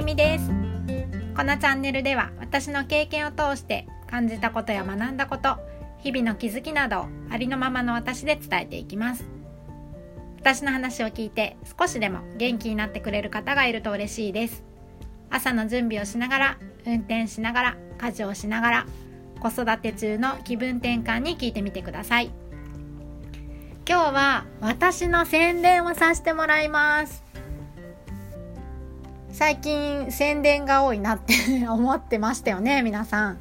ゆみです。このチャンネルでは私の経験を通して感じたことや学んだこと日々の気づきなどをありのままの私で伝えていきます。私の話を聞いて少しでも元気になってくれる方がいると嬉しいです。朝の準備をしながら運転しながら家事をしながら子育て中の気分転換に聞いてみてください。今日は私の宣伝をさせてもらいます。最近宣伝が多いなって 思ってましたよね皆さん。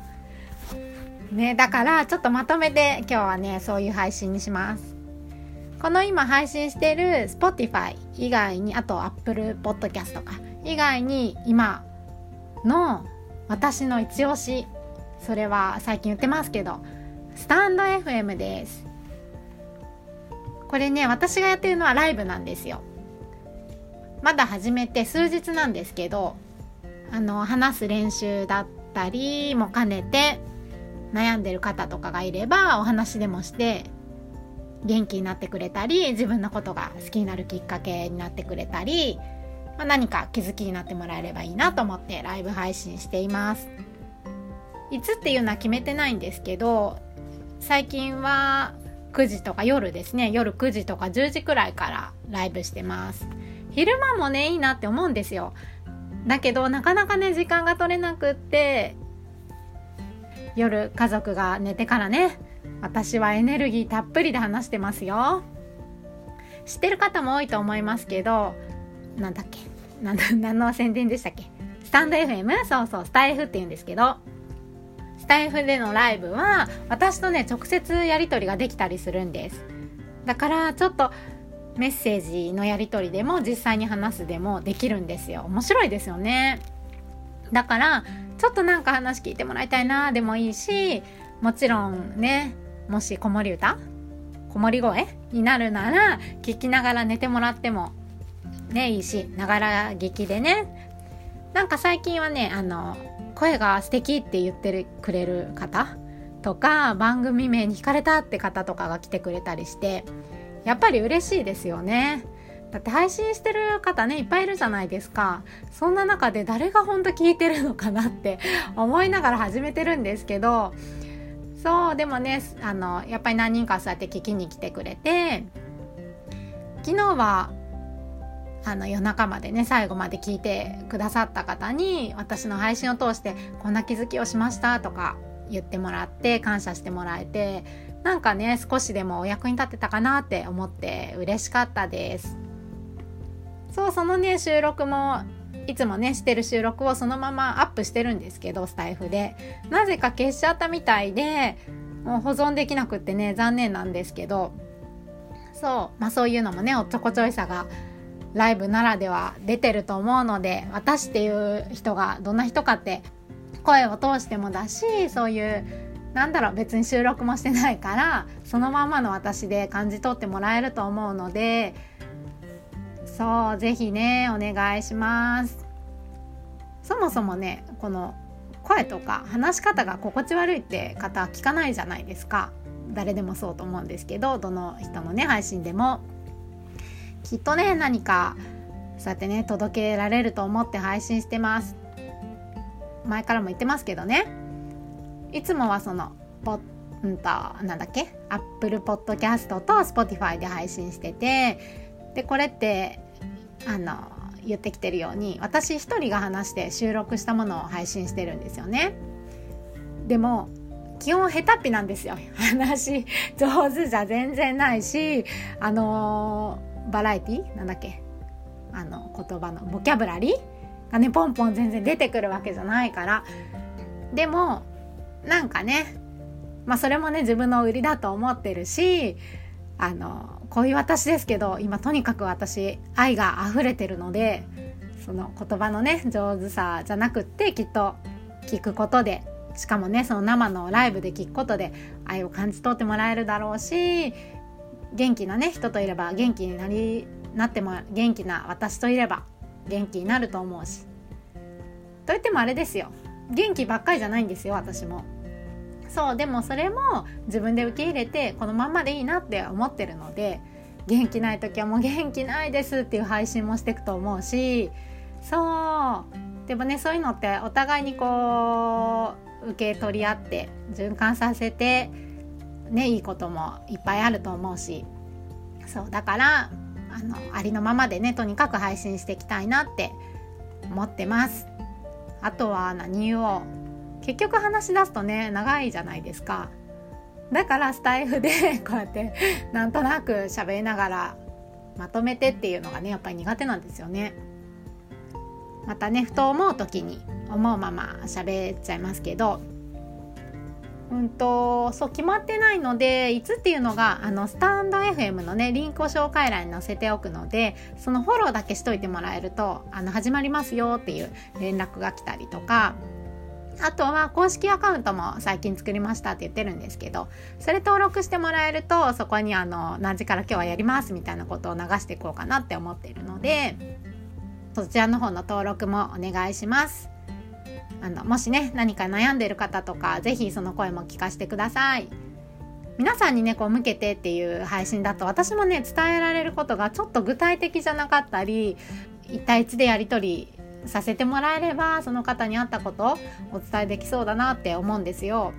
ねだからちょっとまとめて今日はねそういう配信にします。この今配信してる Spotify 以外にあと Apple Podcast とか。以外に今の私の一押し。それは最近言ってますけどスタンド FM です。これね私がやってるのはライブなんですよ。まだ始めて数日なんですけどあの話す練習だったりも兼ねて悩んでる方とかがいればお話でもして元気になってくれたり自分のことが好きになるきっかけになってくれたり、まあ、何か気づきになってもらえればいいなと思ってライブ配信しています。いつっていうのは決めてないんですけど最近は9時とか夜ですね夜9時とか10時くらいからライブしてます昼間もねいいなって思うんですよ。だけどなかなかね時間が取れなくって夜家族が寝てからね私はエネルギーたっぷりで話してますよ。知ってる方も多いと思いますけどなんだっけ何の宣伝でしたっけ？スタンド FM? そうそうスタイフって言うんですけどスタイフでのライブは私とね直接やり取りができたりするんです。だからちょっとメッセージのやり取りでも実際に話すでもできるんですよ。面白いですよね。だからちょっとなんか話聞いてもらいたいなでもいいしもちろんねもし子守歌子守声になるなら聞きながら寝てもらってもねいいしながら聞きでね。なんか最近はねあの声が素敵って言ってくれる方とか番組名に惹かれたって方とかが来てくれたりしてやっぱり嬉しいですよね。だって配信してる方ねいっぱいいるじゃないですか。そんな中で誰が本当聞いてるのかなって 思いながら始めてるんですけど。そうでもねあのやっぱり何人かそうやって聞きに来てくれて。昨日はあの夜中までね最後まで聞いてくださった方に私の配信を通してこんな気づきをしましたとか言ってもらって感謝してもらえてなんかね少しでもお役に立てたかなって思って嬉しかったです。そうそのね収録もいつもねしてる収録をそのままアップしてるんですけどスタイフで。なぜか消しちゃったみたいでもう保存できなくってね残念なんですけど。そうまあそういうのもねおっちょこちょいさがライブならでは出てると思うので私っていう人がどんな人かって声を通してもだしそういうなんだろう別に収録もしてないからそのままの私で感じ取ってもらえると思うのでそうぜひねお願いします。そもそもねこの声とか話し方が心地悪いって方は聞かないじゃないですか。誰でもそうと思うんですけどどの人のね配信でも。きっとね何かそうやってね届けられると思って配信してます。前からも言ってますけどね。いつもはそのポうんとなんだっけ？Apple Podcast と Spotify で配信しててでこれってあの言ってきてるように私一人が話して収録したものを配信してるんですよね。でも基本下手っぴなんですよ。話上手じゃ全然ないしあのバラエティ？なんだっけ？あの言葉のボキャブラリーがねポンポン全然出てくるわけじゃないから。でもなんかねまあそれもね自分の売りだと思ってるしあのこういう私ですけど今とにかく私愛が溢れてるのでその言葉のね上手さじゃなくってきっと聞くことでしかもねその生のライブで聞くことで愛を感じ取ってもらえるだろうし元気なね人といれば元気になりなっても元気な私といれば元気になると思うし。といってもあれですよ。元気ばっかりじゃないんですよ私も。そうでもそれも自分で受け入れてこのままでいいなって思ってるので元気ない時はもう元気ないですっていう配信もしていくと思うし。そう。でもねそういうのってお互いにこう受け取り合って循環させてねいいこともいっぱいあると思うし。そうだからあのありのままでねとにかく配信していきたいなって思ってます。あとは何言おう結局話し出すとね長いじゃないですか。だからスタイフで こうやってなんとなく喋りながらまとめてっていうのがねやっぱり苦手なんですよね。またねふと思う時に思うまま喋っちゃいますけどうんとそう決まってないのでいつっていうのがあのスタンド FM のねリンクを紹介欄に載せておくのでそのフォローだけしといてもらえるとあの始まりますよっていう連絡が来たりとかあとは公式アカウントも最近作りましたって言ってるんですけどそれ登録してもらえるとそこにあの何時から今日はやりますみたいなことを流していこうかなって思っているのでそちらの方の登録もお願いします。あのもしね何か悩んでる方とか是非その声も聞かせてください。皆さんにねこう向けてっていう配信だと私もね伝えられることがちょっと具体的じゃなかったり1対1でやり取りさせてもらえればその方に合ったことお伝えできそうだなって思うんですよ。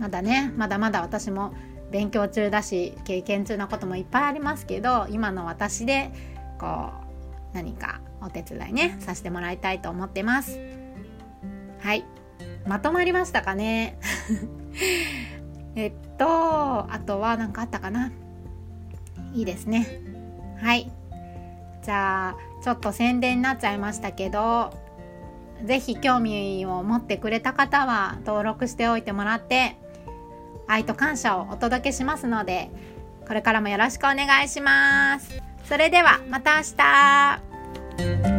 まだねまだまだ私も勉強中だし経験中なこともいっぱいありますけど今の私でこう何かお手伝いねさせてもらいたいと思ってます。はい。まとまりましたかね？えっとあとは何かあったかな？いいですね。はい。じゃあちょっと宣伝になっちゃいましたけど是非興味を持ってくれた方は登録しておいてもらって愛と感謝をお届けしますのでこれからもよろしくお願いします。それではまた明日。